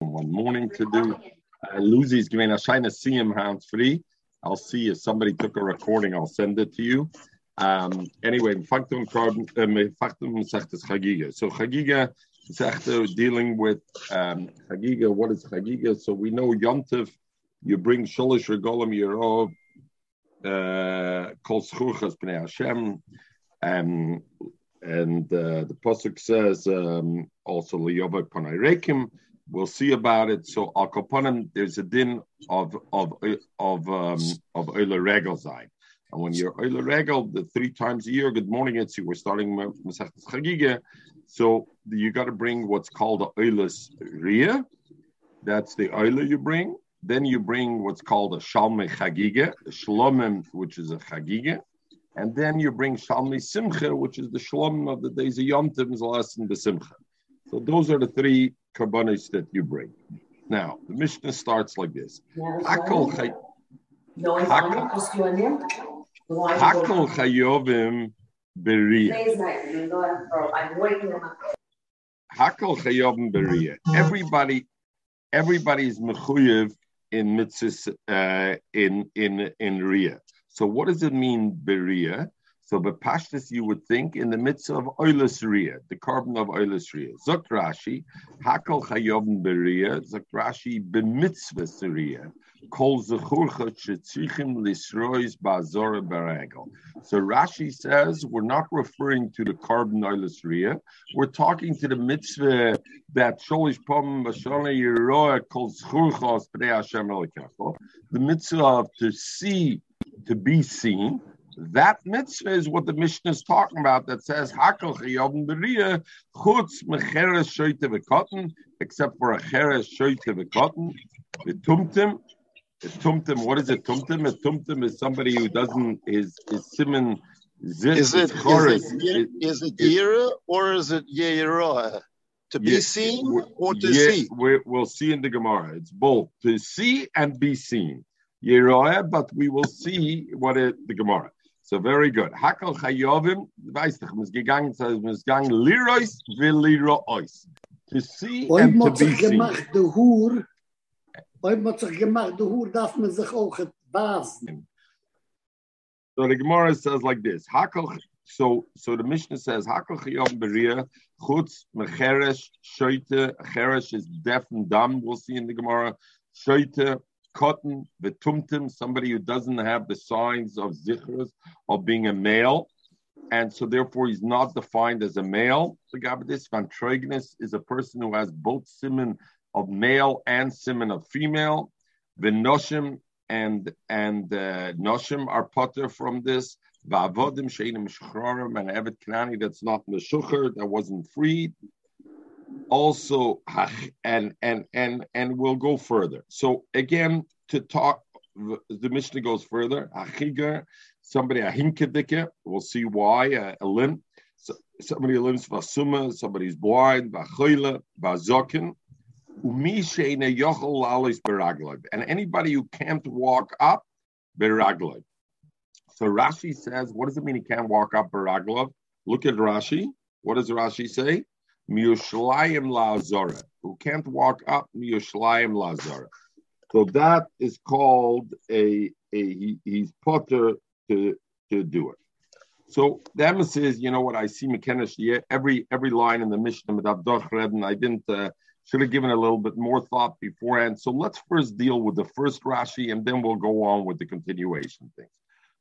one morning to do. Uh, Lucy's giving a shine to see him hands free. I'll see if somebody took a recording. I'll send it to you. Um, anyway, Faktum Faktum Chagiga. So Chagiga is dealing with um, Chagiga. What is Chagiga? So we know Yontif. You bring Sholish Regolim Yerov, uh, Kol Schurchas Bnei Hashem, um, and uh, the pasuk says um, also Liyova Panayrekim. We'll see about it. So Al Kapanim, there's a din of of of um, of Euler Regelzai. And when you're Euler Regel, the three times a year, good morning, it's you. We're starting Masechtas Chagiga. So you got to bring what's called the Euler's Ria. That's the Euler you bring. Then you bring what's called a Shalme Chagiga, a Shlomim, which is a Chagiga. And then you bring Shalmi Simcha, which is the Shlom of the days of Yom Tov, and the Simcha. So those are the three karbanis that you bring. Now, the Mishnah starts like this. Hakol chayovim beriya. Hakol chayovim beriya. Everybody, everybody is mechuyev in mitzvahs uh, in in in riya. So what does it mean beriya? So Bepashtis, you would think in the midst of Oilus Ria, the carbon of Oilus Ria. Zok Rashi, Hakol Chayovn Beria, Zok Rashi Bemitzvah Ria, Kol Zechurcha Chetzichim Lisrois Bazora Baragel. So Rashi says we're not referring to the carbon Oilus Ria, we're talking to the mitzvah that Sholish Pom Bashona Yeroa Kol Zechurcha Hashem The mitzvah of to see, to be seen, that mitzvah is what the Mishnah is talking about that says Hakol Chayovim Beriya Chutz Mecheres Shoyte V'Kotten except for a Cheres Shoyte V'Kotten the Tumtim the Tumtim what is it Tumtim? A Tumtim is somebody who doesn't is is Simon Zit is it is it, is it Yira or is it Yeira to be yeah, seen or to yeah, see? we will see in the Gemara. It's both to see and be seen. Yeroah, but we will see what it, the Gemara. So very good. Hakal chayovim, weißt du, muss gegangen, muss gegangen, lirois will lirois. To see and to be seen. gemacht, de hoer, ooit moet zich gemacht, de hoer, darf man sich auch het basen. So the Gemara says like this, Hakal, so, so the Mishnah says, Hakal chayovim beria, chutz, mecheresh, shoite, cheresh is deaf and dumb, we'll see in the Gemara, shoite, cotton, the tumtum, somebody who doesn't have the signs of zichrus of being a male, and so therefore he's not defined as a male. The Gabadis van Troignis is a person who has both simon of male and simon of female. The noshim and and uh, noshim are potter from this. Va'avodim sheinim shchrorim and evet knani that's not meshucher that wasn't freed also and and and and we'll go further. So again, to talk, the Mishnah goes further. Achiger, somebody a himkedike. We'll see why uh, a, a limb. So, somebody limbs vasuma. Somebody's blind. Vachoyle, vazokin. And anybody who can't walk up, beraglov. So Rashi says, what does it mean he can't walk up beraglov? Look at Rashi. What does Rashi say? Miyushlayim Lazara, who can't walk up Miyushlayim Lazara. So that is called a, a he, he's potter to to do it. So the is, you know what I see McKenna every every line in the Mishnah and I didn't uh, should have given a little bit more thought beforehand. So let's first deal with the first Rashi and then we'll go on with the continuation things.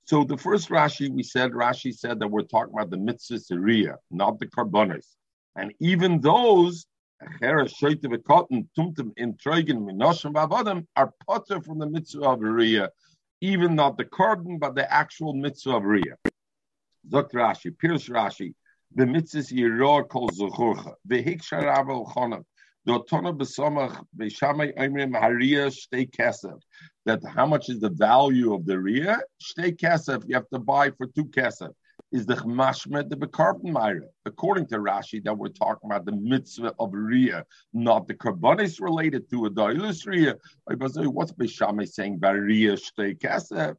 So the first Rashi we said Rashi said that we're talking about the mitzvah Syria, not the carbonis. And even those are potter from the mitzvah of Riyah, even not the carbon, but the actual mitzvah of Riyah. Dr. Rashi, Pirush Rashi, the mitzvah Yirah kol zuchurcha, the hiksha rabel chonav, the otona besomach, beshamay oimrim hariyah shtei kesef, that how much is the value of the Riyah? Shtei kesef, you have to buy for two kesef is the mashmet the bekarban myra. According to Rashi, that we're talking about the mitzvah of Riyah, not the karbanis related to a dailus Riyah. What's Bishame saying about Riyah shtei kasef?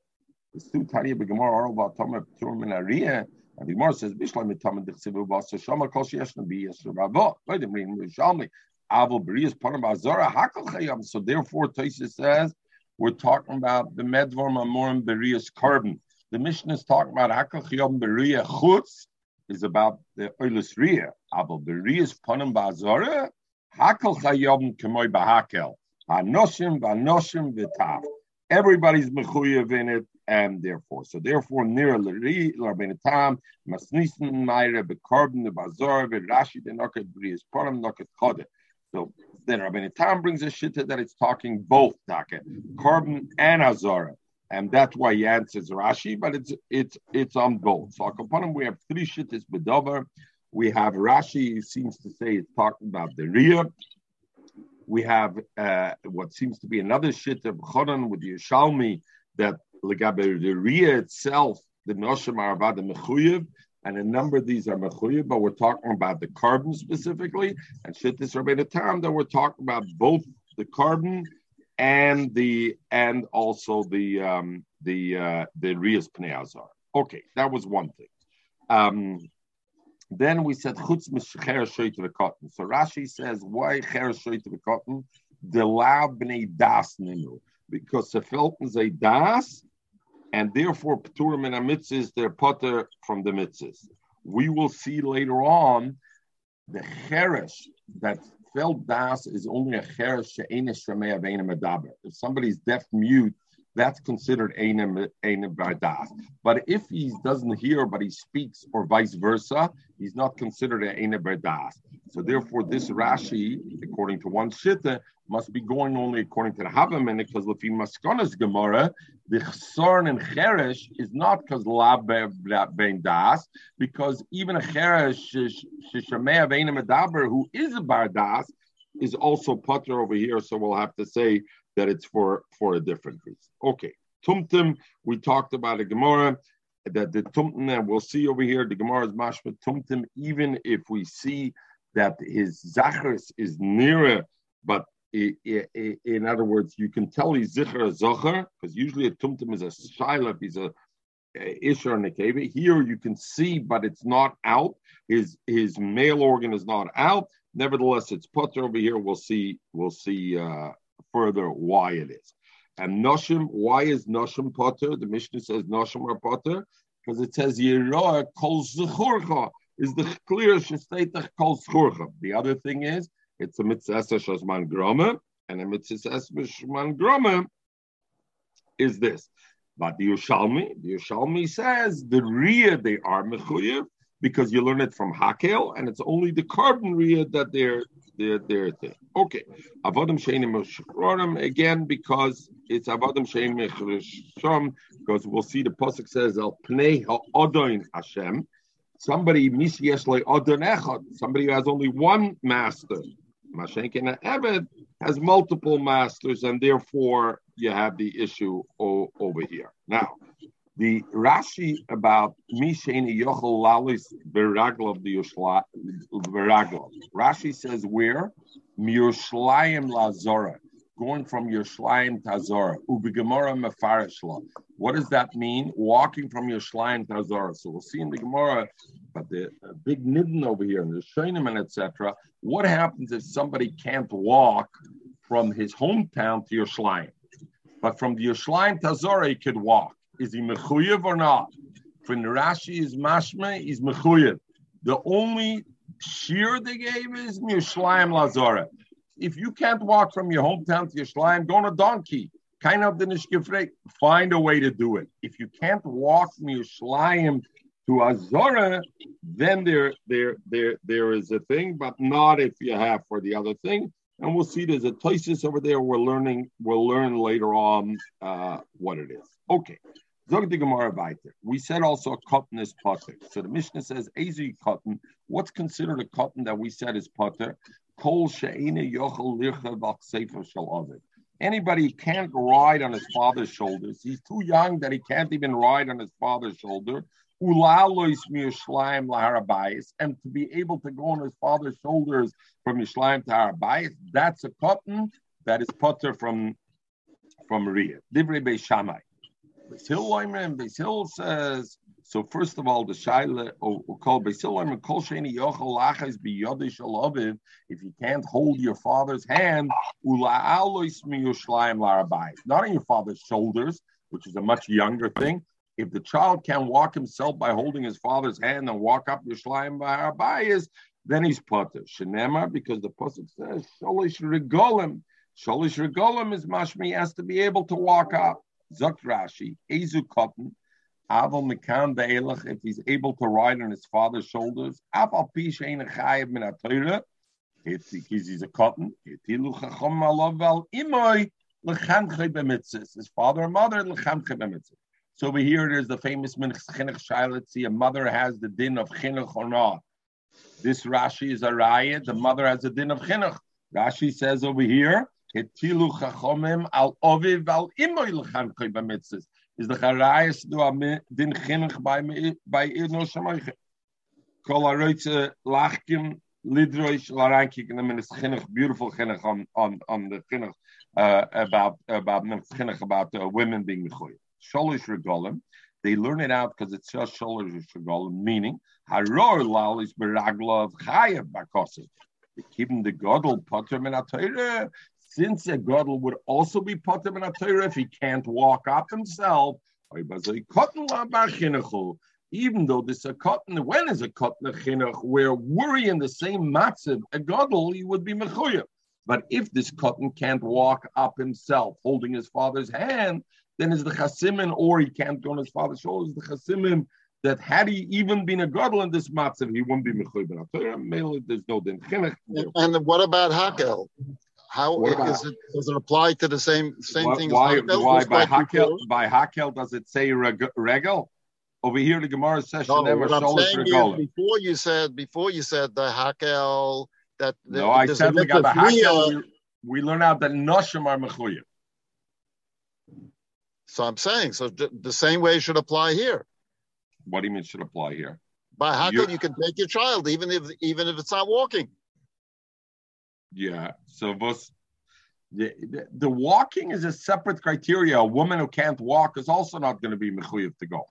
It's too tiny of a gemara about Tomer Turim and. And the Gemara says, mitam dichsivu basa kol sheyesh nabi yes rabba. Wait a minute, Rishalmi. Berias Panam Hakal Chayam. So therefore, Tosis says we're talking about the Medvar Mamorim Berias carbon. The mission is talking about Hakal Chayam Beria Chutz is about the Oilis Ria. Aval Berias Panam Bazara Hakal Chayam Kemoy Bahakel. Hanoshim Vanoshim V'Tav. Everybody's mechuyev in it, and therefore, so therefore, near Rabbeinu Tam, Masnisen Meire, Bekarbon, the Bazar, Rashi, the Noket Brias Param, Noket Chode. So then Rabbeinu Tam brings a shita that it's talking both Taka, carbon and Azara. And that's why he answers Rashi, but it's it's it's on both. So upon we have three shittas bedover. We have Rashi seems to say it's talking about the Riyah we have uh, what seems to be another shit of Choron with the Yishalmi that Legabe the Ria itself, the Noshim are about the Mechuyev, and a number of these are Mechuyev, but we're talking about the carbon specifically, and shit this Rabbeinu Tam that we're talking about both the carbon and the and also the um, the uh, the Rias Pneazar. Okay, that was one thing. Um, then we said chutz mischer shoyt cotton. So Rashi says why cher shoyt cotton? The la bnei das ninu because the felten a das and therefore pturim and amitzis they're potter from the mitzvahs. We will see later on the cheresh that das is only a cheresh shemei. If somebody's deaf mute that's considered Einem Bardas. But if he doesn't hear but he speaks or vice versa, he's not considered Einem Bardas. So therefore, this Rashi, according to one Shitta, must be going only according to the Havamin, because Lefi Maskona's Gemara, the Chsorn and Cheresh is not because La Ben Das, because even a Cheresh, Shishamea Veina Medaber, who is a Bardas, is also putter over here, so we'll have to say that it's for for a different reason. Okay, tumtum. We talked about a Gemara that the tumtum that we'll see over here. The Gemara is mashma tumtum. Even if we see that his zachars is nearer, but in other words, you can tell he's zichar zachar because usually a tumtum is a shilaf. He's a Isher Nekeva. Here you can see, but it's not out. His his male organ is not out. Nevertheless, it's putter over here. We'll see. We'll see uh, further why it is. And Noshim, why is Noshim Potter? The Mishnah says Noshim are Potter because it says Yeroa Kol Zechurcha is the clear Shestetach Kol Zechurcha. The other thing is it's a mitzvah Shazman Groma, and a mitzvah Shazman Groma is this. But the Yushalmi, the Yushalmi says the Ria they are mechuyev because you learn it from Hakel, and it's only the carbon Ria that they're their their thing. Okay, avodim sheinim meshrorim again because it's avodim sheinim meshrorim because we'll see the pasuk says al pnei ha'odoin Hashem. Somebody misyesh odon echad. Somebody who has only one master. Mashenkin Eved has multiple masters, and therefore you have the issue o- over here. Now, the Rashi about Misheni Yochel Lalis Veraglov the Yoshla, Veraglov. Rashi says where Mirushlayim Lazora, going from Yerushalayim to Azora. Ubigemora Mefarishla. What does that mean? Walking from Yerushalayim to Azora. So we'll see in the Gemara, but the big nidden over here in the Shainim and etc. What happens if somebody can't walk from his hometown to Yerushalayim? But from the Yerushalayim to Azora, he could walk. Is he mechuyev or not? When Rashi is mashma, he's mechuyev. The only shear they gave is Yerushalayim Lazara. If you can't walk from your hometown to your Yerushalayim, go on a donkey. Kind of the nishkifrei. Find a way to do it. If you can't walk from Yerushalayim to Azora, then there, there, there, there is a thing, but not if you have for the other thing. And we'll see there's a thesis over there. We're learning. We'll learn later on uh, what it is. Okay. We said also a cotton is potter. So the Mishnah says, Ezi cotton. What's considered a cotton that we said is potter? Anybody can't ride on his father's shoulders. He's too young that he can't even ride on his father's shoulder. And to be able to go on his father's shoulders from Yishlayim to Harabayis, that's a cotton that is potter from from Riyah. Divrei Beishamai. Beis Hill says So first of all, the shaila oh, called Basilim Kol Sheni Yochel Lachas Biyodish Alaviv. If you can't hold your father's hand, Ula'alois Miyushlayim Larabai. Not on your father's shoulders, which is a much younger thing. If the child can walk himself by holding his father's hand and walk up Yishlayim Larabai, then he's potter. Shenema, because the pasuk says Sholish Regolim. Sholish Regolim is mashmi has to be able to walk up. Zok Rashi, Ezu Cotton. Aval Mekan Be'elach, if he's able to ride on his father's shoulders, Afal Pish Ein Chayev Min HaTorah, if he's a cotton, his father and mother. So over here, there's the famous Chinuch Shailet, see, a mother has the din of Chinuch or not. This Rashi is a riot, the mother has a din of Chinuch. Rashi says over here, Itilu Chachomim Al Oviv Val Imoy Lechamche B'mitzis is the charayas do a din chinuch by by no shamayche. Kol aroitze lachkim lidroish laranki in the minutes chinuch beautiful chinuch on on on the chinuch uh, about about chinuch about uh, women being mechoy. Sholish regolim. They learn it out because it's just sholish regolim, meaning haror lal is beragla of chayev bakosim. Keeping the godel potter min since a gadol would also be a Torah if he can't walk up himself, even though this is a cotton, when is a cotton chinuch, where worry in the same matziv, a gadol, he would be mechuyev. But if this cotton can't walk up himself, holding his father's hand, then is the chasimin, or he can't go on his father's shoulders, the chasimin that had he even been a gadol in this matziv, he wouldn't be mechuyev. There's no din chinuch. And what about hakel? How is it? Does it apply to the same same why, thing? Why, why by Hakel? By Hakel, does it say regal? Over here, the Gemara says no, what I'm saying before you said before you said the Hakel that the, no, I said we got the Hakel. We, we learn out that Noshim are mechuyev. So I'm saying so the same way should apply here. What do you mean should apply here? By Hakel, you can take your child even if even if it's not walking. Yeah. So was the, the, the, walking is a separate criteria. A woman who can't walk is also not going to be mechuyev to go.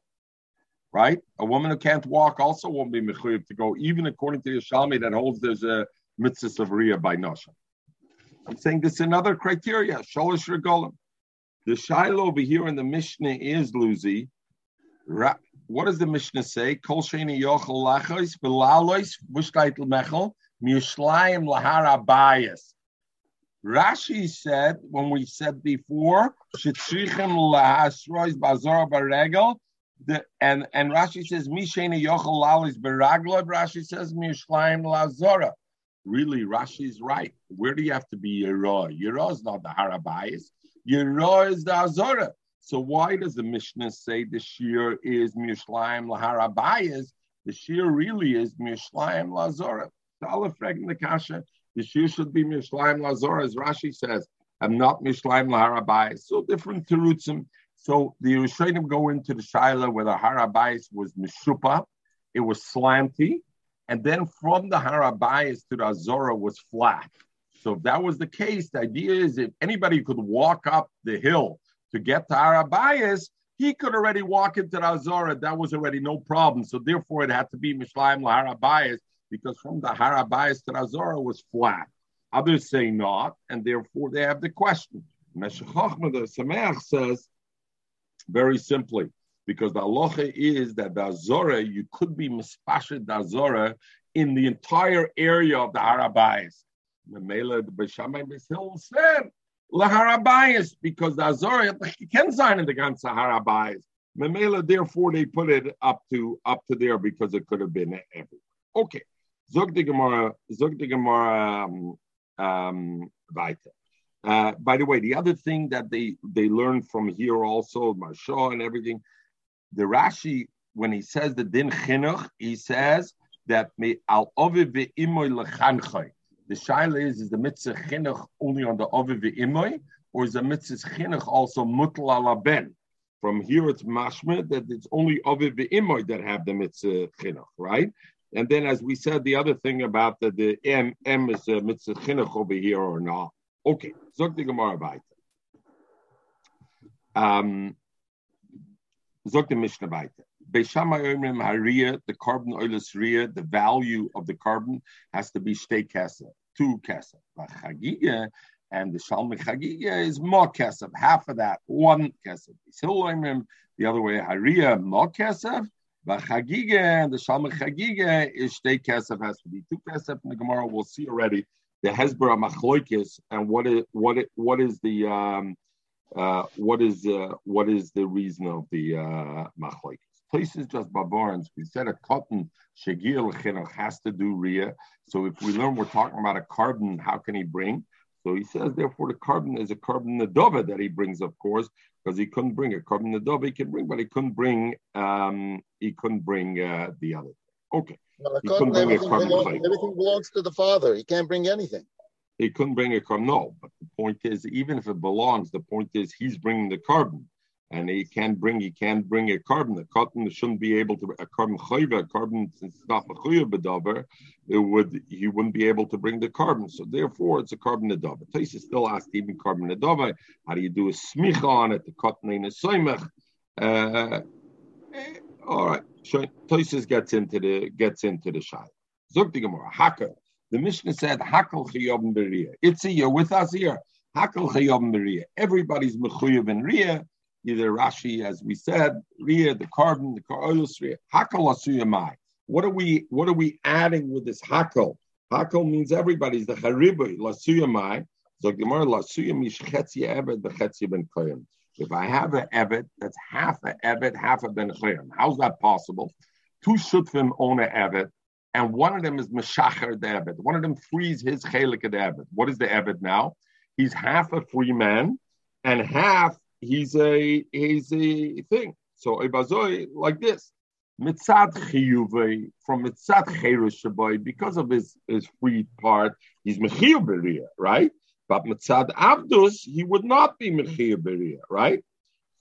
Right? A woman who can't walk also won't be mechuyev to go, even according to the Shalmi that holds there's a mitzvah of Riyah by Nosha. I'm saying this is another criteria. Sholish regolim. The Shiloh over here in the Mishnah is Luzi. What does the Mishnah say? Kol sheni yochel lachos mechel Mishlayim lahara bias. Rashi said when we said before, Shetrichim lahasrois bazar baregel. And and Rashi says Mishena yochel lalis beraglod. Rashi says Mishlayim lazora. Really, Rashi's right. Where do you have to be Yero? Yero is not the Harabayas. Yero is the Azora. So why does the Mishnah say the shear is Mishlayim laharabayas? The shear really is Mishlayim lazora. Alle fragen the kasha. The shir should be Mishlaim Lazor, as Rashi says. I'm not Mishlaim Laharabai. So different terutzim. So the Yerushalayim go into the Shaila where the Harabais was Mishupa. It was slanty. And then from the Harabais to the Azora was flat. So if that was the case, the idea is if anybody could walk up the hill to get to Harabais, he could already walk into the Azora. That was already no problem. So therefore, it had to be Mishlaim Laharabayas because from the Harabayas to was flat. Others say not, and therefore they have the question. Meshech the Sameach says very simply, because the halacha is that the Azora, you could be mispashed the Azora in the entire area of the Harabayas. The Mela, the Beshamay Bishil said, Laharabayas, because the Azora, can sign in the ganze Harabayas. Memela, therefore, they put it up to up to there because it could have been everywhere. Okay. Zog the Gemara, zog the Gemara um, um, weiter. Uh, by the way, the other thing that they they learn from here also, Marshaw and everything, the Rashi when he says the din chinuch, he says that me al oviv ve'imoy lechanchoy. The shaila is is the mitzvah chinuch only on the oviv ve'imoy, or is the mitzvah chinuch also mutl ala ben? From here it's mashma that it's only oviv ve'imoy that have the mitzvah chinuch, right? And then, as we said, the other thing about the, the M, M is a mitzvah chinuch over here or not. Okay, zog the Gemara weiter. Um, zog the Mishnah weiter. Beishamay Haria, the carbon oilus Ria, the value of the carbon has to be state kasa, two kasa. Chagiga and the Shalmi Chagiga is more kesef, half of that, one kesef. The other way, Haria more kesef, and the Shalmi Chagiga is state kesef has to be two kesef. In the Gemara, we'll see already the Hezbollah Machloikis and what is what it, what is the um, uh, what is uh, what is the reason of the uh, Machloikis? Places just barbarans. We said a cotton shegir has to do ria. So if we learn we're talking about a carbon, how can he bring? So he says, therefore, the carbon is a carbon nadova that he brings, of course, because he couldn't bring a carbon nadova he can bring, but he couldn't bring um, he couldn't bring uh, the other. Okay. Well, he couldn't bring everything, a carbon belongs, everything belongs to the father. He can't bring anything. He couldn't bring a carbon. No, but the point is, even if it belongs, the point is he's bringing the carbon and he can't bring he can't bring a carbon. A cotton shouldn't be able to a carbon chayva, a carbon since it's not a bedover, it would he wouldn't be able to bring the carbon. So therefore it's a carbon adover. Taisa still asked even carbon adover, how do you do a smicha on it? The cotton ain't a soimach. Uh, all right. Toises gets into the gets into the shai. Zog the Gemara. Hakel. The Mishnah said Hakel chayobim beria. It's a you're with us here. Hakel chayobim beria. Everybody's mechuyev in ria either Rashi, as we said, Ria, the carbon, the Karolus Ria, Hakal Asuyamai. What are we what are we adding with this Hakal? Hakal means everybody's the Haribu, Lasuyamai. So Gemara Lasuyam Ishchetzi the Bechetzi Ben Koyim. If I have an Evet, that's half an Evet, half a Ben Koyim. How's that possible? Two Shutfim own an Evet, and one of them is Meshacher the Evet. One of them frees his Chelik the Evet. What is the Evet now? He's half a free man and half he's a he's a thing. So Ibazoi like this. Mitzad chiyuve from mitzad because of his his free part, he's mechiyuv beria, right? But mitzad abdus, he would not be mechiyuv beria, right?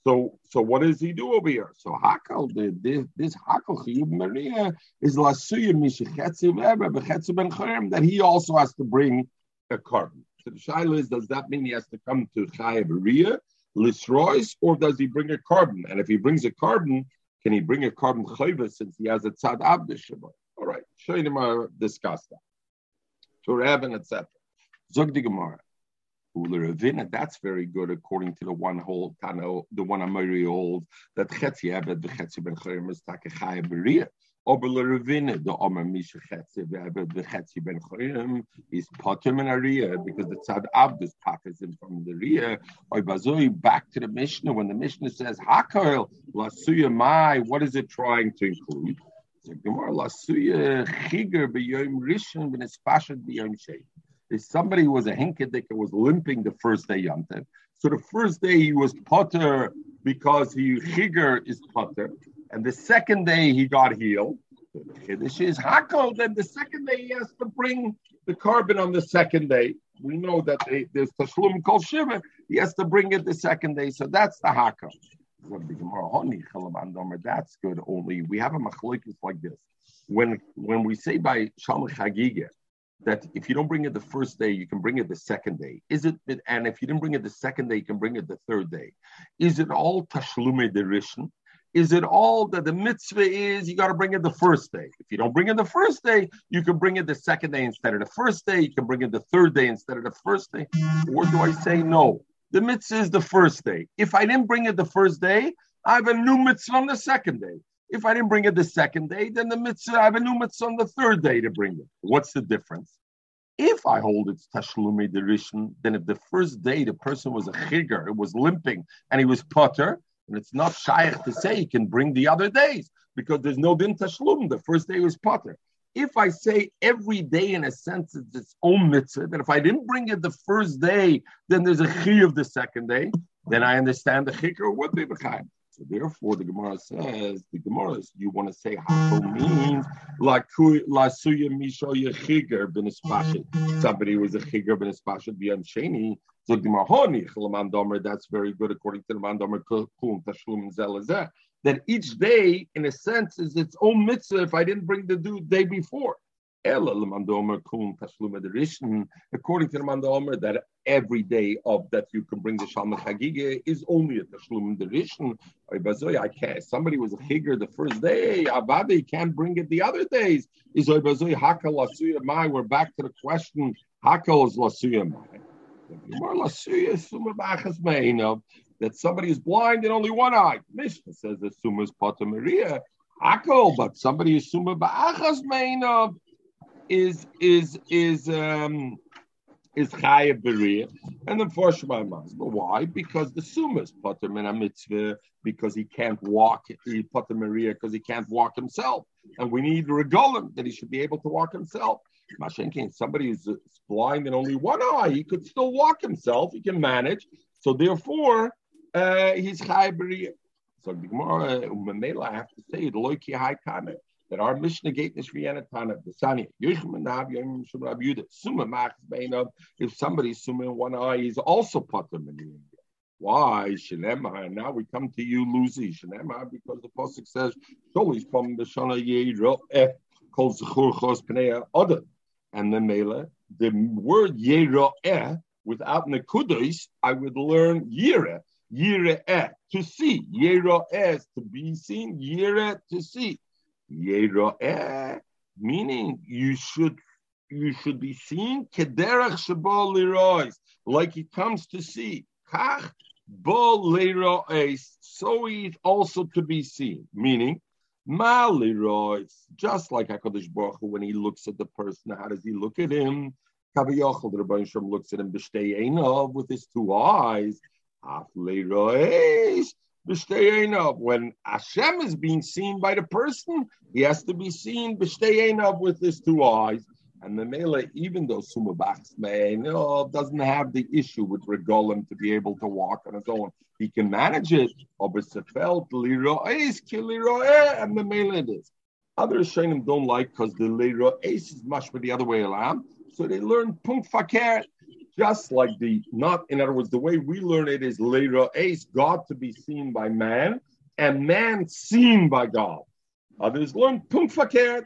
So so what does he do over here? So hakal this this hakal chiyuv beria is lasuya mishichetzi bechetzi ben chayim that he also has to bring a carbon. So the shaila is, does that mean he has to come to chayav beria? Lisrois, or does he bring a carbon? And if he brings a carbon, can he bring a carbon chayva since he has a tzad abdish? All right, show Shainim discuss that. To Rabban, etc. Zog the Gemara. That's very good according to the one whole Tano, the one Amari old that Chetzi Abed the Chetzi Ben Chayim is Takechaya Beria. Obel Ravina, the Omer Misha Chetzi the Chetzi Ben Chorim is Potem and Aria because the Tzad Abdus packers him from the Ria. Oibazoi back to the Mishnah when the Mishnah says Hakoil Lasuya Mai, what is it trying to include? Gemara Lasuya Chiger B'Yom Rishon B'Nespashat B'Yom Shein. If somebody was a hinkedik was limping the first day Yom so the first day he was potter because he Chiger is potter. And the second day he got healed. This is Hakol. Then the second day he has to bring the carbon on the second day. We know that they, there's Tashlum called Shiva. He has to bring it the second day. So that's the Hakol. That's good. Only we have a machlokes like this. When when we say by Shalom Chagiga that if you don't bring it the first day, you can bring it the second day. Is it? And if you didn't bring it the second day, you can bring it the third day. Is it all Tashlume Derishin? Is it all that the mitzvah is you got to bring it the first day? If you don't bring it the first day, you can bring it the second day instead of the first day. You can bring it the third day instead of the first day. Or do I say no? The mitzvah is the first day. If I didn't bring it the first day, I have a new mitzvah on the second day. If I didn't bring it the second day, then the mitzvah, I have a new mitzvah on the third day to bring it. What's the difference? If I hold it's Tashlumi Derishin, then if the first day the person was a chigger, it was limping, and he was putter, and it's not shaykh to say he can bring the other days because there's no din tashlum. The first day was potter. If I say every day in a sense it's its own mitzvah, that if I didn't bring it the first day, then there's a chi of the second day, then I understand the chikr would be b'chaim. So therefore, the Gemara says the Gemara is you want to say hako means lasuya misho yechiger ben Somebody was a chiger ben espashit b'yam sheni. That's very good according to the man domer kum tashlum zelazeh. That each day, in a sense, is its own mitzvah. If I didn't bring the due day before. According to the Mandomer, that every day of that you can bring the Shalom Chagiga is only a Tashlum Derishon. I can't. Somebody was a Chigger the first day. Avadi can't bring it the other days. Is. We're back to the question. Hakal is Lasuya Mai. That somebody is blind in only one eye. Mishnah says the Summa is Pata Maria. Hakal, but somebody is Summa Ba'achas Meinav is is is um is chayav beria, and then for Shema But why? Because the sumas pater min mitzvah because he can't walk. He pater Maria because he can't walk himself, and we need regolim that he should be able to walk himself. Mashenkin, somebody who's blind in only one eye, he could still walk himself. He can manage. So therefore, uh, he's beria. So the Gemara, uh, I have to say, the loiki high kana that our Mishnah gate is Riyanatana, the Sani, if somebody's Summa in one eye, he's also Patam in the Why? Shinema, now we come to you, Lucy, Shinema, because the Pasuk says, Sholi's from the Shana eh, called Zechur Chos Pnea, other. And the Mela, the word Yero, eh, without Nekudos, I would learn Yere. Yire eh, to see. Yero eh, to be seen. Yere to see meaning you should you should be seen kederach shabal lirois, like it comes to see. Kach bol so he's also to be seen, meaning ma lirois, just like Hakadosh Baruch Hu, when he looks at the person, how does he look at him? Kaviyachol, the Rebbeinu Shem looks at him b'shtei with his two eyes. Af lirois, when Hashem is being seen by the person, he has to be seen with his two eyes. And the Mele, even though Sumabachs may no, oh, doesn't have the issue with Regolim to be able to walk on his own, he can manage it. And the Mele it is. Other Shainim don't like because the Liro Ace is much for the other way around. So they learn Punk Fakir just like the not in other words the way we learn it is ace god to be seen by man and man seen by god others learn punkt that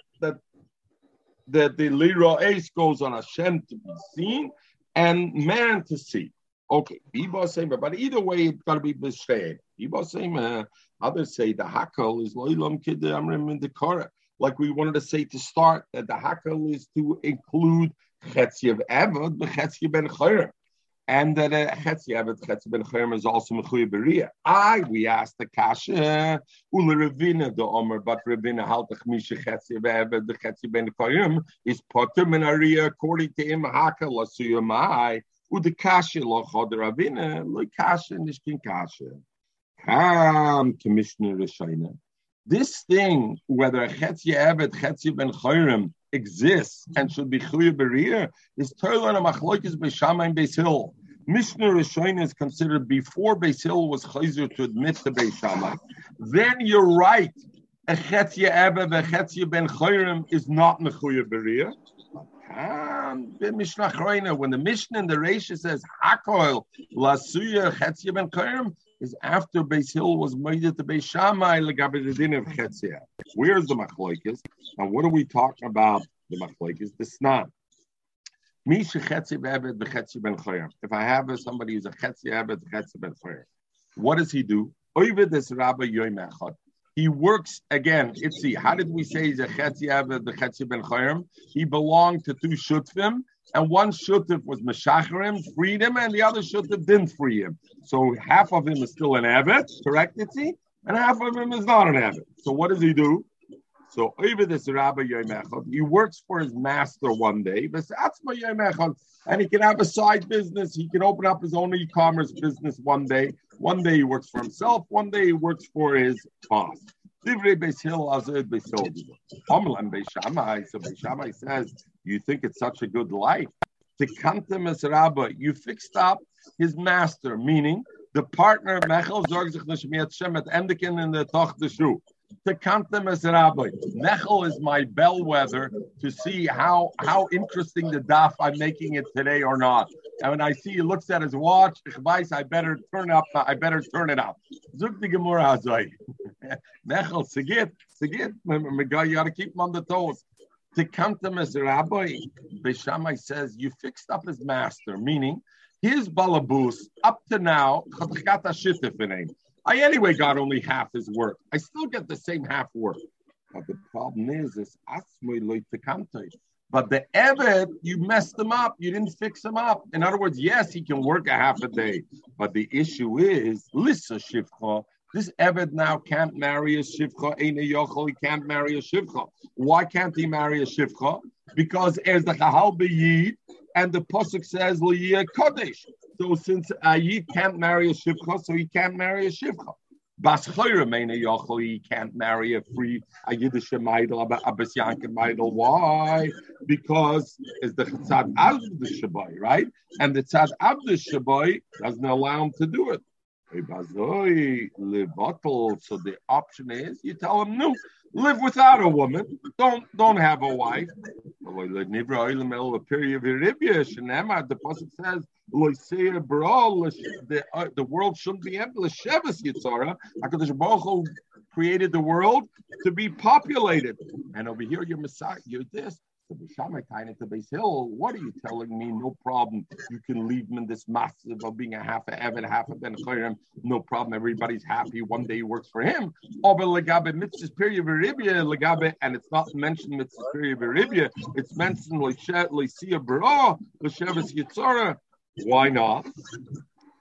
that the later ace goes on Hashem to be seen and man to see. Okay same but either way it's got to be b'shtein same uh, others say the hakol is loilam kid amrim in the korah like we wanted to say to start that the hakol is to include Chetzi of Evod, Chetzi ben Chayrim. And that uh, Chetzi Evod, Chetzi ben Chayrim is also Mechuya Beria. I, we asked the Kasha, Ula Ravina, the Omer, but Ravina, Haltach Misha Chetzi Evod, the Chetzi ben Chayrim, is Potter Menaria, according to him, Haka, Lasuyamai, Uda Kasha, Lo Chod Ravina, Lo Kasha, Nishkin Kasha. Kam, Commissioner Rishayna. This thing, whether Chetzi Eved, Chetzi ben Chayrim, exists and should be Chuya Berir is Toilan and Machloikis Beishama and Beis Hill. Mishnah Rishoin is considered before Beis Hill was Chayzer to admit to Beishama. Then you're right. Echetzia Ebe Vechetzia Ben Chayrim is not Mechuya Berir. Um, when the Mishnah and the Reisha says Hakoil Lasuya Chetzia Ben Chayrim, is after Beis Hill was made to Beis Shammai legabe of Chetzia. Where's the machlokes? And what are we talking about? The machlokes, the snan. If I have somebody who's a chetzi eved, chetzi ben what does he do? this rabbi He works again. Itzi. How did we say he's a chetzi eved, the chetzi ben chayim? He belonged to two shutfim, and one shutif was Meshacharim, freed him, and the other shutif didn't free him. So half of him is still an Abbot, correct, Itzi? And half of him is not an Abbot. So what does he do? So over this Rabbi Yomechad, he works for his master one day, and he can have a side business. He can open up his own e-commerce business one day. One day he works for himself. One day he works for his boss. So Beis Shammai says, you think it's such a good life. To Kantem as Rabba, you fixed up his master, meaning the partner Mechel Zorg sich nicht mehr Endikin in the Toch Shu. To count them as Rabbi. Mechel is my bellwether to see how how interesting the daf I'm making it today or not. And when I see he looks at his watch, I better turn up. I better turn it up. Zuk the Gemara Mechel, Sigit, Sigit. You got to keep him on the toes. to count them as rabbi, Beishamai says, you fixed up his master, meaning his balabus up to now, I anyway got only half his work. I still get the same half work. But the problem is, is but the Evet, you messed him up. You didn't fix him up. In other words, yes, he can work a half a day. But the issue is, Lissa Shivcha, this Evet now can't marry a Shivcha. Eine Yochel, he can't marry a Shivcha. Why can't he marry a Shivcha? Because there's the Chahal B'Yid, and the Pasuk says, Liyah Kodesh. So since a Yid can't marry a Shivcha, so he can't marry a Shivcha. Bas Yochel, he can't marry a free a Yiddish Meidel, a Besyankin Meidel. Why? Because it's the Tzad Avd Shabai, right? And the Tzad Avd Shabai doesn't allow him to do it. So the option is you tell him no, live without a woman. Don't don't have a wife. The pasuk says the, the world shouldn't be yitzara. Hakadosh Baruch Hu created the world to be populated, and over here you're Messiah. You're this. The Bishamai kind of the base hill. What are you telling me? No problem. You can leave him in this massive of being a half a Evan, half a Ben Chayim. No problem. Everybody's happy. One day he works for him. Oh, Over Legabe mitzvahs period Beribia Legabe, and it's not mentioned mitzvahs period Beribia. It's mentioned Lysia Bra, Leshevis Yitzara. Why not?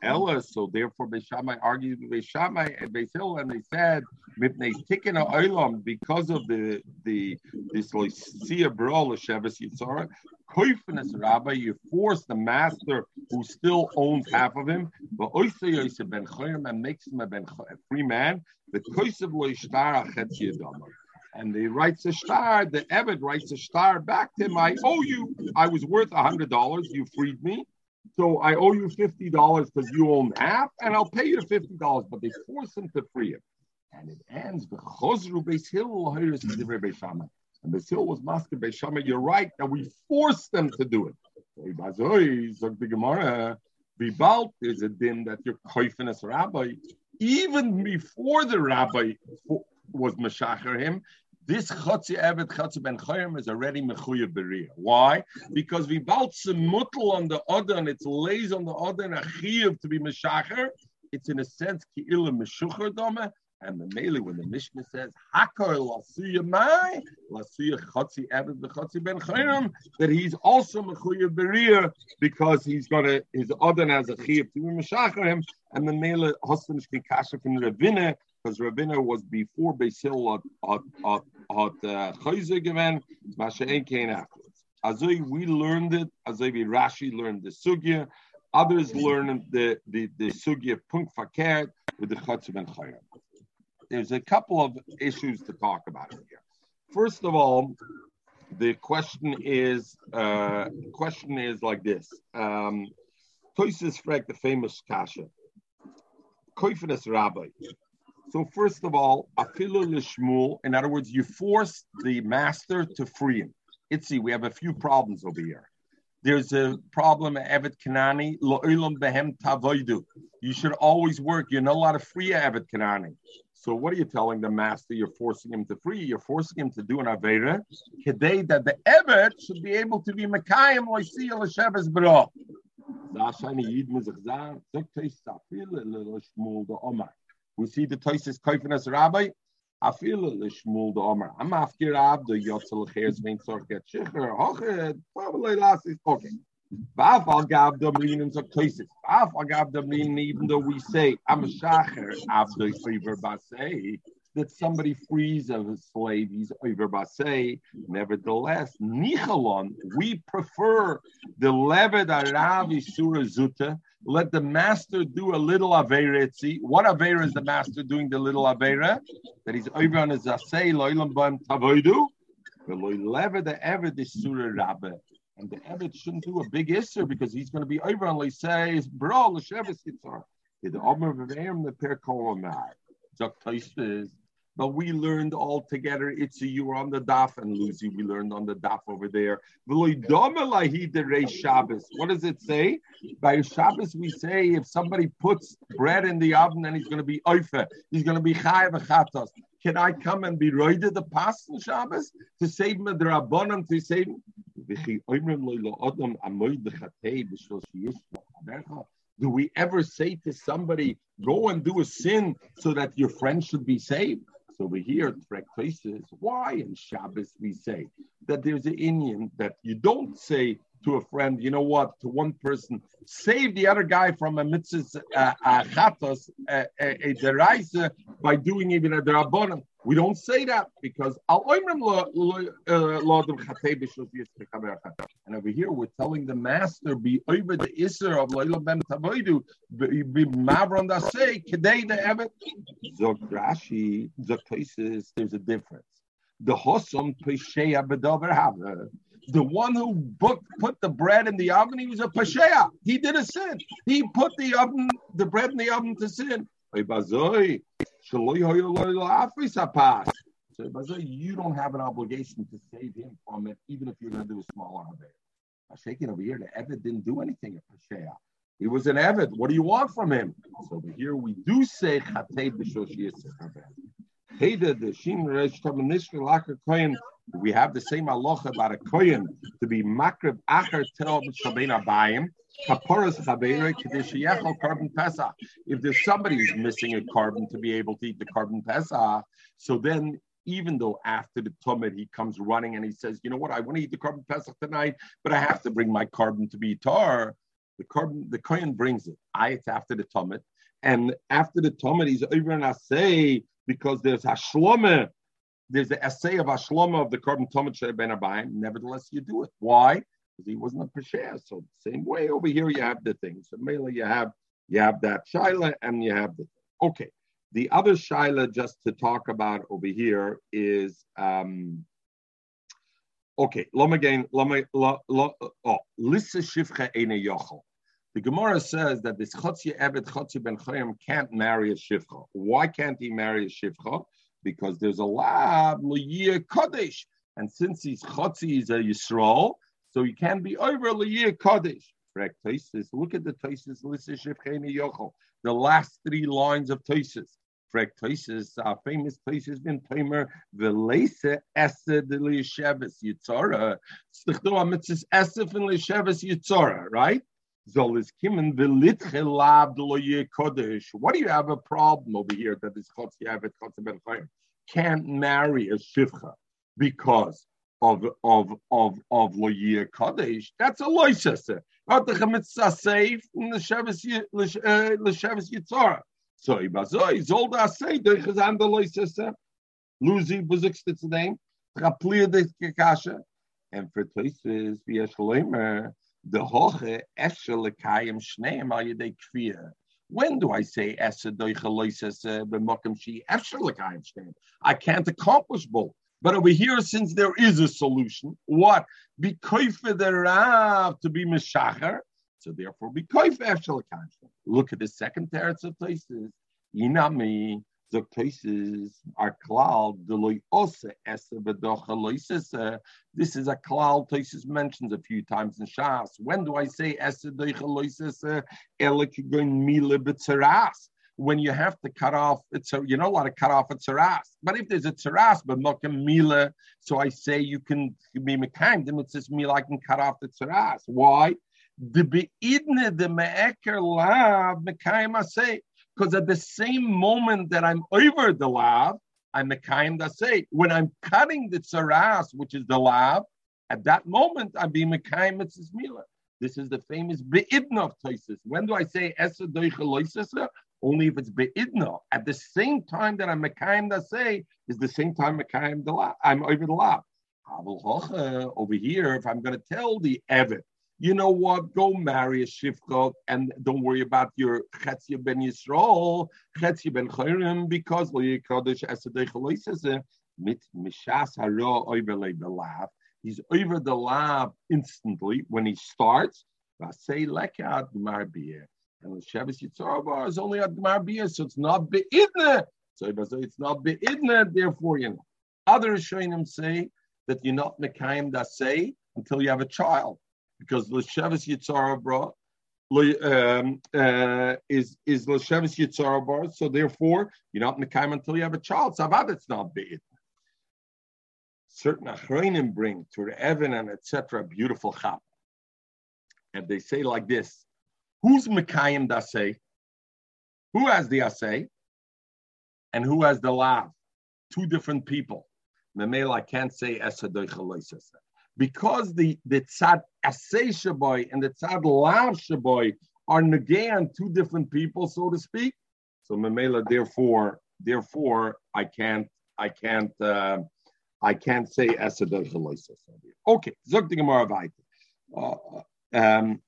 Ella, mm-hmm. so therefore Beishamai argued with Beishamai and Beisil, oh, and they said Mipnei Tikkun Olam because of the the this Lysia Bra Leshevis Yitzara. Koifenis Rabbi, you force the master who still owns half of him, but Oysa Yosef ben Chayim and makes him a ben a free man. The Koisev Lo Ishtar Achetz Yedamar and he writes a star. The Evid writes a star back to him. I owe you. I was worth a hundred dollars. You freed me. So I owe you fifty dollars because you own half, and I'll pay you fifty dollars. But they force him to free him, and it ends the Chosru Beis Hill and Beis Hill was master Beis Shammai. You're right that we forced them to do it. the Bibalt is a din that you're koifin as rabbi. Even before the rabbi was Meshacher him, this Chotzi Evet Chotzi Ben Chayim is already Mechuyev Beria. Why? Because we some mutal on the other and lays on the other and a chiyuv to be Meshacher. It's in a sense Ki'ila Meshucher Dome. And the Mele, when the Mishnah says Hakar Lasuya Mai, Lasuya Chotzi Evet Chotzi Ben Chayim, that he's also Mechuyev Beria because he's got a his other has a chiyuv to be Meshacher him. And the Mele Hostam Shkikasha from Ravina because Rabina was before Basil at at Chayze given, Masha'en came afterwards. Azoi we learned it. Azoi Rashi learned the sugya. Others learned the the the sugya punk with the Chatzim and Chayim. There's a couple of issues to talk about here. First of all, the question is uh, question is like this. Um, Toises Frek, the famous kasha. Koifenes Rabbi. So first of all, afilu lishmul. In other words, you force the master to free him. Itzi, we have a few problems over here. There's a problem Evet Kanani, lo'ilam behem tavoidu. You should always work. You're not allowed to free Evet Kanani. So what are you telling the master? You're forcing him to free. You're forcing him to do an avera. Today that the Evet should be able to be mekayim loisiya l'sheves bro. We see the Toises Koifenas Rabbi. I feel the Lishmul the Omer. I'm after Abdo Yotzel Cheres Vein Sorg Get Shicher. Hochet. Probably last is okay. Baf al gab dem linen so Toises. Baf al gab dem linen even though we say I'm a Shacher Abdo Fever Basei that somebody frees of a slave, he's over basei. Nevertheless, nichalon, we prefer the leved aravi surah zuta. Let the master do a little avera. What avera is the master doing? The little avera that he's over on his asay loilam bam tavoidu. The ever the surah rabbe. And the Evet shouldn't do a big isser because he's going to be over on say, bro, l'sheves yitzar. The Omer of the Per Kolamar. Zok Toisves but we learned all together. It's you were on the daf, and Lucy, we learned on the daf over there. What does it say? By Shabbos, we say if somebody puts bread in the oven, then he's going to be oife. He's going to be chayav chatos. Can I come and be roided the past in Shabbos to save me the rabbanim to save? Do we ever say to somebody, go and do a sin so that your friend should be saved? So we over here, places, why in Shabbos we say that there's an Indian that you don't say to a friend, you know what, to one person, save the other guy from a mitzvah uh, uh, chatos, uh, a deraisa, by doing even a derabbanon. We don't say that because and over here we're telling the master be over the iser of Leila ben Tavoidu be mavron da say kedei the evet. Zok Rashi places there's a difference. The hosom pesheya bedover have the one who put, put the bread in the oven, he was a pasheya. He did a sin. He put the oven, the bread in the oven to sin. So you don't have an obligation to save him from it, even if you're going to do a smaller Aver. I'm shaking over here. The Evid didn't do anything at Pasheya. He was an Evid. What do you want from him? So over here we do say Chatei We have the same halacha about a kohen to be makrib acher tel b'shabena bayim. Kaporas chavera kedishiyechol korban pesach. If there's somebody who's missing a korban to be able to eat the korban pesach, so then even though after the tumid he comes running and he says, you know what, I want to eat the korban pesach tonight, but I have to bring my korban to be tar. The korban, the kohen brings it. I it's after the tumid, and after the tumid he's over and I say because there's hashloma, there's the essay of hashloma of the korban tumid ben abayim. Nevertheless, you do it. Why? because he wasn't a pesher. So same way over here you have the thing. So mainly you have you have that shaila and you have the okay. The other shaila just to talk about over here is um okay. Lom again. Lom oh lissa shivcha ene yochel. The Gemara says that this Chotzi Evet Chotzi Ben Chayim can't marry a Shivcha. Why can't he marry a Shivcha? Because there's a lab, Liyah Kodesh. And since he's Chotzi is a Yisrael, so he can be over Liyir Kodesh. Correct Tosis. Look at the Tosis. The last three lines of Tosis. Correct Tosis. Our famous Tosis been Tamer Velese Esed Lishevis Yitzora. Stichto Amitzis Esef and Lishevis Yitzora. Right. Kimen Velitche Lab Loye Kodesh. What do you have a problem over here that this Chotz Yavet Chotz Ben can't marry a Shivcha because of of of of loyir kadesh. That's a loisese. Not the chemitzah safe in the shavis l'shavis uh, yitzara. So ibazoi zolda say the chazan the loisese. Luzi buzikst its name. Raplir de kekasha. And for places via shleimer the hoche eshe lekayim shneim al yedei. When do I say esed doicha loisese uh, b'mokem shi eshe lekayim shneim? I can't accomplish both. But over here, since there is a solution, what? Be koifa the Rav to be Meshacher. So therefore, be koifa Efshel Look at the second teretz of places. Inami, places are klal, bedocha This is a klal places mentions a few times in Shas. When do I say when you have to cut off, it's a, you're not allowed to cut off a tzaras. But if there's a tzaras, but mokem mila, so I say you can be mekayim, then it says mila, I can cut off the tzaras. Why? The beidne the me'eker lav mekayim say, because at the same moment that I'm over the lav, I'm mekayim da say. When I'm cutting the tzaras, which is the lav, at that moment I'm being mekayim it's mila. This is the famous be'idna of Toises. When do I say doicha only if it's be'idna. At the same time that I'm mekayim da say is the same time mekayim the lab. I'm over the lab. Over here, if I'm going to tell the Evid, you know what? Go marry a shifcha and don't worry about your chetzia ben Yisrael, chetzia ben Chayrim, because lo yikadosh chaloisese mit mishas haro the lab. He's over the lab instantly when he starts. I Say lekat marbiyah. And the Shabbos Yitzhak is only at Gemar so it's not Be'idne So it's not beidna, therefore you know. Other Rishonim say that you're not mekayim say until you have a child, because l'sheves yitzara bra um, uh, is is l'sheves yitzara bar. So therefore you're not mekayim until you have a child. So it's not beidna. Certain achronim bring to the Evan and etc. beautiful chap, and they say like this: Who's mekayim say? Who has the assay? And who has the lav? Two different people. Memel, I can't say because the the tzad asay shaboy and the tzad lav shaboy are negayan two different people, so to speak. So memela, therefore, therefore, I can't, I can't, uh, I can't say esadoich Okay, zok the uh, um,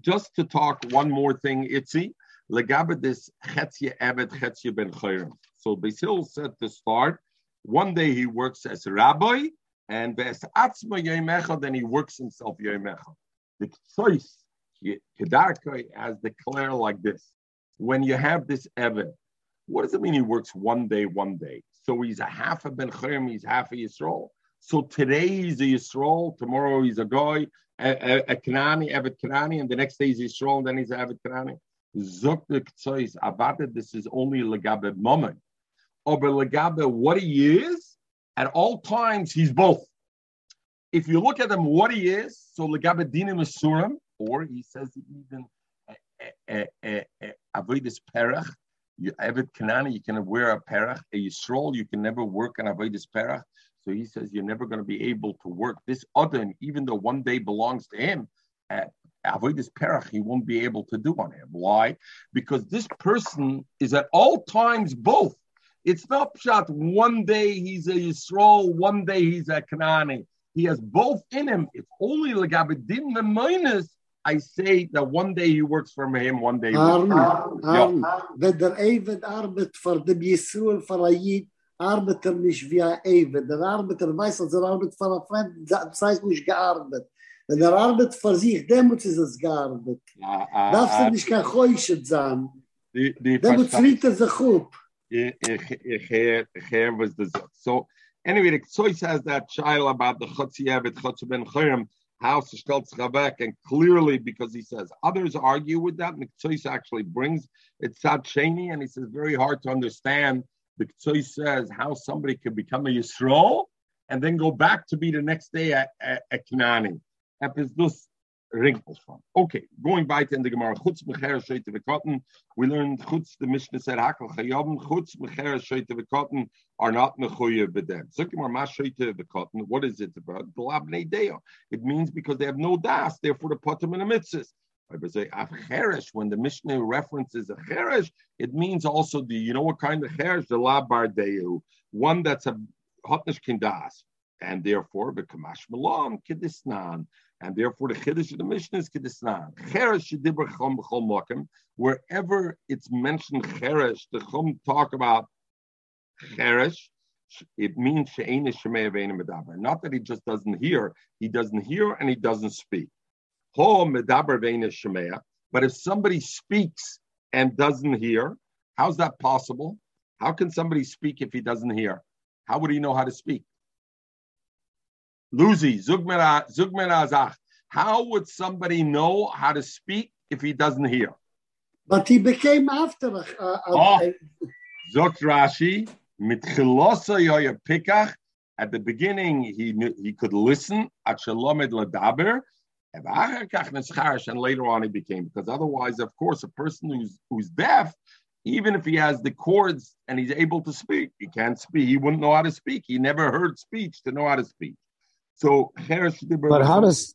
Just to talk one more thing, Itzi. Legabe this Chetzia Evet Chetzia ben Chayrim. So Basil said to start, one day he works as a rabbi, and Ves Atzma Yoimecha, then he works himself Yoimecha. The choice, Kedarkai has declared like this. When you have this Evet, what does it mean he works one day, one day? So he's a half a Ben he's half a Yisrael. So today he's a Yisrael, tomorrow he's a guy, a, a, a Kanani, Evet Kanani, and the next day he's Yisrael, and then he's Evet Kanani. Zoktik tzois abate, this is only legabe moment. Oh, Over legabe, what he is, at all times, he's both. If you look at him, what he is, so legabe dinim surim, or he says even eh, eh, eh, avoidus perach, you Avid Kanani, you can wear a perach. A Yisrael, you can never work on avoidus perach. So he says you're never going to be able to work this other, even though one day belongs to him. Avoidus perach he won't be able to do on him. Why? Because this person is at all times both. It's not shot one day he's a Yisrael, one day he's a Kanani. He has both in him. It's only legabedin the minus. I say that one day he works for him, one day. Arm, arm. Wenn der für den Yisrael, für Ayid, arbeitet er nicht wie ein Der Arbeiter weiß, dass er arbeitet für ein Freund, das heißt nicht gearbeitet. Wenn er arbeitet für sich, demut ist es gearbeitet. Darfst du nicht kein Heuschet sein. Demut friert er sich up. was the so anyway the Ktsoy says that child about the Chotzi Evet Chotzi Ben stellt back and clearly because he says others argue with that and the Ktsoy actually brings it's Sad Shani and he says very hard to understand the Ktsoy says how somebody can become a Yisroel and then go back to be the next day Kanani happens wrinkles from. Okay, going back in the Gemara, chutz mecher shoyte v'kotten, we learned chutz, the Mishnah said, hakel chayobim, chutz mecher shoyte v'kotten are not mechuye b'dem. So Gemara, ma shoyte v'kotten, what is it about? Glabnei deo. It means because they have no das, therefore the potem and the mitzvahs. When the Mishnah references a cheresh, it means also the, you know what kind of cheresh? The labar deu, one that's a hotnish kindas, and therefore the kamash malam kidisnan and therefore, the Chiddush of the Mishnah is Kiddisnan. Cheresh Shedibra Chom B'chol Mokim. Wherever it's mentioned Cheresh, the Chum talk about Cheresh, it means She'ena Shemei Aveina Medaber. Not that he just doesn't hear, he doesn't hear and he doesn't speak. Ho Medaber Aveina Shemei. But if somebody speaks and doesn't hear, how's that possible? How can somebody speak if he doesn't hear? How would he know how to speak? Luzi, Zugmer Azach. How would somebody know how to speak if he doesn't hear? But he became after. Uh, uh, oh, Zok Rashi, mitchilosa yoya pikach. At the beginning, he knew, he could listen. At shalomed ladaber. And later on, he became because otherwise, of course, a person who's who's deaf, even if he has the cords and he's able to speak, he can't speak. He wouldn't know how to speak. He never heard speech to know how to speak. So But how does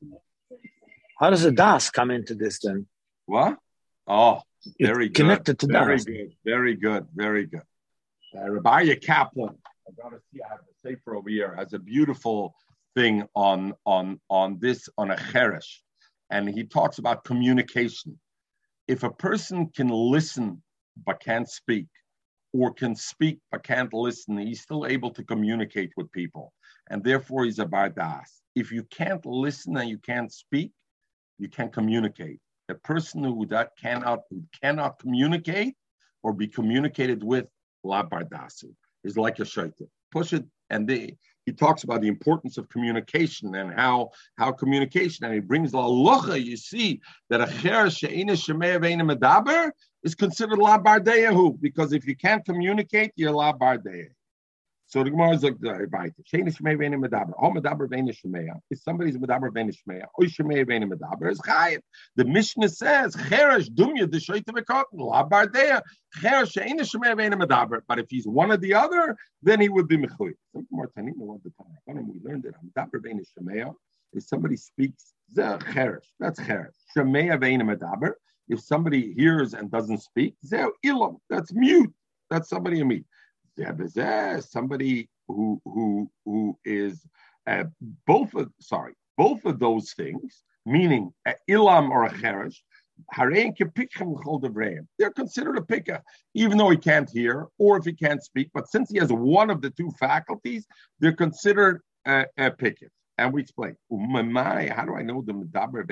how does the das come into this then? What? Oh, very it's good. Connected to very das. good. Very good. Very good. Uh, Rabbi Kaplan. I gotta see. I have the safer over here. Has a beautiful thing on on on this on a cheresh, and he talks about communication. If a person can listen but can't speak, or can speak but can't listen, he's still able to communicate with people and therefore he's a bardas. If you can't listen and you can't speak, you can't communicate. A person who that cannot who cannot communicate or be communicated with la bardasu is like a shaita. Push it, and they, he talks about the importance of communication and how how communication, and he brings la locha. You see that a cher she'ina shemei medaber is considered la bardeyahu because if you can't communicate, you're la bardeyahu. So the Gemara is like uh, right. Sheinish shmei ve'ene medaber. All medaber ve'ene shmeya. If somebody's medaber ve'ene shmeya, oy shmei ve'ene medaber is chayiv. The Mishnah says cheresh dumya the shoyte v'kotten la bardeya. Cheresh sheinish shmei ve'ene medaber. But if he's one or the other, then he would be mechuy. Some more tanim all the time. We learned that medaber ve'ene shmeya. If somebody speaks, cheresh. That's cheresh. Shmeya ve'ene medaber. If somebody hears and doesn't speak, ilam. That's mute. That's somebody in me somebody who who who is uh, both of sorry both of those things, meaning ilam or a cheresh, they're considered a picker, even though he can't hear or if he can't speak. But since he has one of the two faculties, they're considered a, a picket. And we explain, how do I know the medaber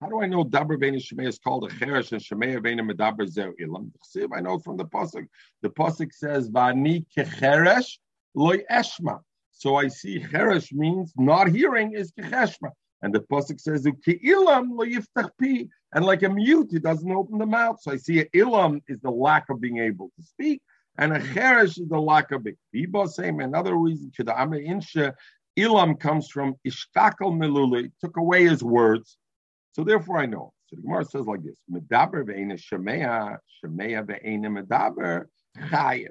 how do I know Dabar Bein Shemei is called a Cheresh and Shemei Bein Medaber Zeu Ilam? I know from the pasuk. The pasuk says Vani Kecheresh Loy Eshma. So I see Cheresh means not hearing is Kecheshma. And the pasuk says uki Ilam Lo Yiftach Pi. And like a mute, he doesn't open the mouth. So I see Ilam is the lack of being able to speak, and a Cheresh is the lack of. Biba same another reason. Kedame Insha Ilam comes from Ishtakal Melule, took away his words. So therefore, I know. So the Gemara says like this: Medaber ve'ena shemea, shemea ve'ena medaber chayev.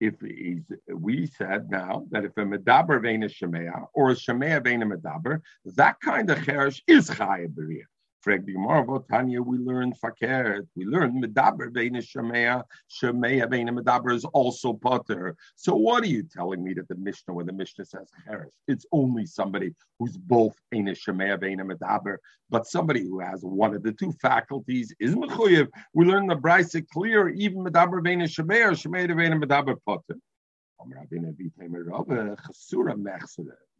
If he's, we said now that if a medaber ve'ena shemea or a shemea ve'ena medaber, that kind of cherish is chayev b'riyah. Frag the Tanya, we learn fakir. We learn medaber veina shemea, shemea veina medaber is also potter. So what are you telling me that the Mishnah, when the Mishnah says cheresh, it's only somebody who's both eina shemea veina medaber, but somebody who has one of the two faculties is mechuyev. We learn the brisa clear, even medaber veina shemea, shemea veina medaber potter.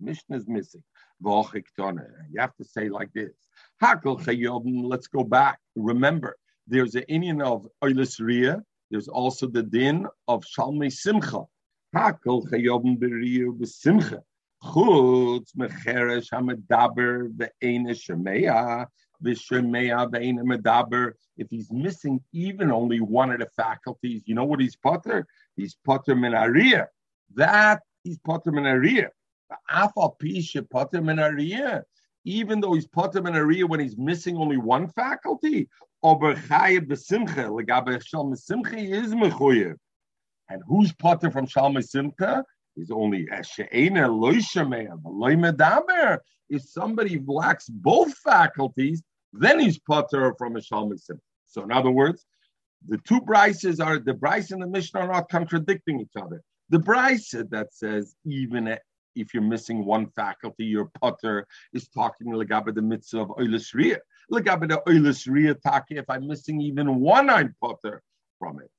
Mishnah is missing. You have to say like this. Let's go back. Remember, there's the Indian of Oilis Ria. There's also the din of Shalmei Simcha. Hakel chayobim b'riyu b'simcha. Chutz mecheresh hamedaber ve'ena medaber. If he's missing even only one of the faculties, you know what he's potter? He's potter minaria. That he's potter minaria. Afal pisha potter minaria even though he's potem in area when he's missing only one faculty, ober chayev b'simcha legabe shalom is mechuyev. And who's potter from shalom simcha? He's only eh, she'ena loishameya medaber. If somebody lacks both faculties, then he's potter from a shalom simcha. So in other words, the two brises are the bryce and the Mishnah are not contradicting each other. The bryce that says even if you're missing one faculty, your potter is talking legabe the mitzvah of oilis ria. Legabe the oilis ria taki, if I'm missing even one, I'm potter from it.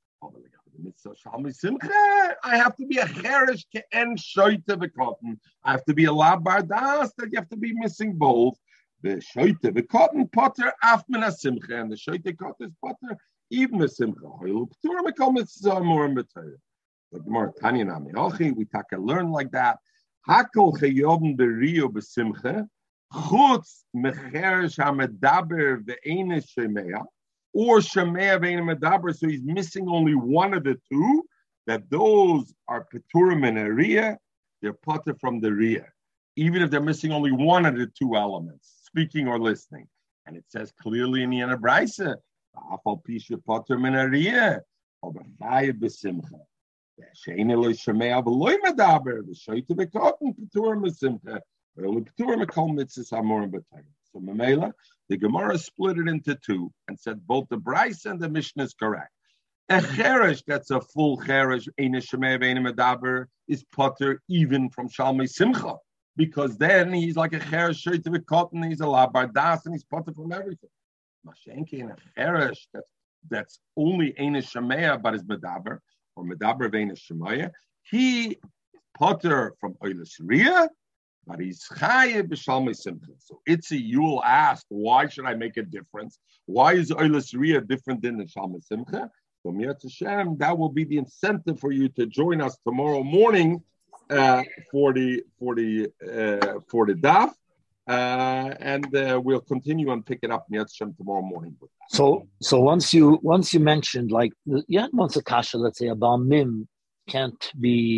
I have to be a cherish and shoyte v'cotton. I have to be a labardas that you have to be missing both. The shoyte v'cotton potter afmin a simcha, and the shoyte cotton is potter even a simcha. But more Tanya Nami we take a learn like that. Hakol chayobn beriyo besimcha, chutz mecher shamedaber ve'ene shemea, or shemea ve'ene medaber, so he's missing only one of the two, that those are peturim and area, they're potter from the ria, even if they're missing only one of the two elements, speaking or listening. And it says clearly in the Enabraisa, afal pisha potter min ria, or besimcha. שאין אלוהי שומע ולא מדבר, ושייטה וקוטן פטור משמחה, ואילו פטור מכל מצווה המורים בתיים. So Mamela, the Gemara split it into two and said both the Bryce and the Mishnah is correct. A cherish that's a full cherish, Eina Shemei Veina Medaber, is potter even from Shalmei Simcha, because then he's like a cherish shirt of a cotton, he's a labardas, and he's potter from everything. Mashenki in a cherish that's, that's only Eina Shemei, but is Medaber, or Medaber Vein Shemaya, he potter from Oilis Ria, but he's Chayev B'Shalmei Simcha. So Itzi, will ask, why should I make a difference? Why is Oilis Ria different than the Shalmei Simcha? So Miyat Hashem, that will be the incentive for you to join us tomorrow morning uh, for the for the uh, for the daf, and uh, we'll continue and pick it up Miyat Hashem tomorrow morning. So so once you once you mentioned like yeah once a kasha let's say a mim can't be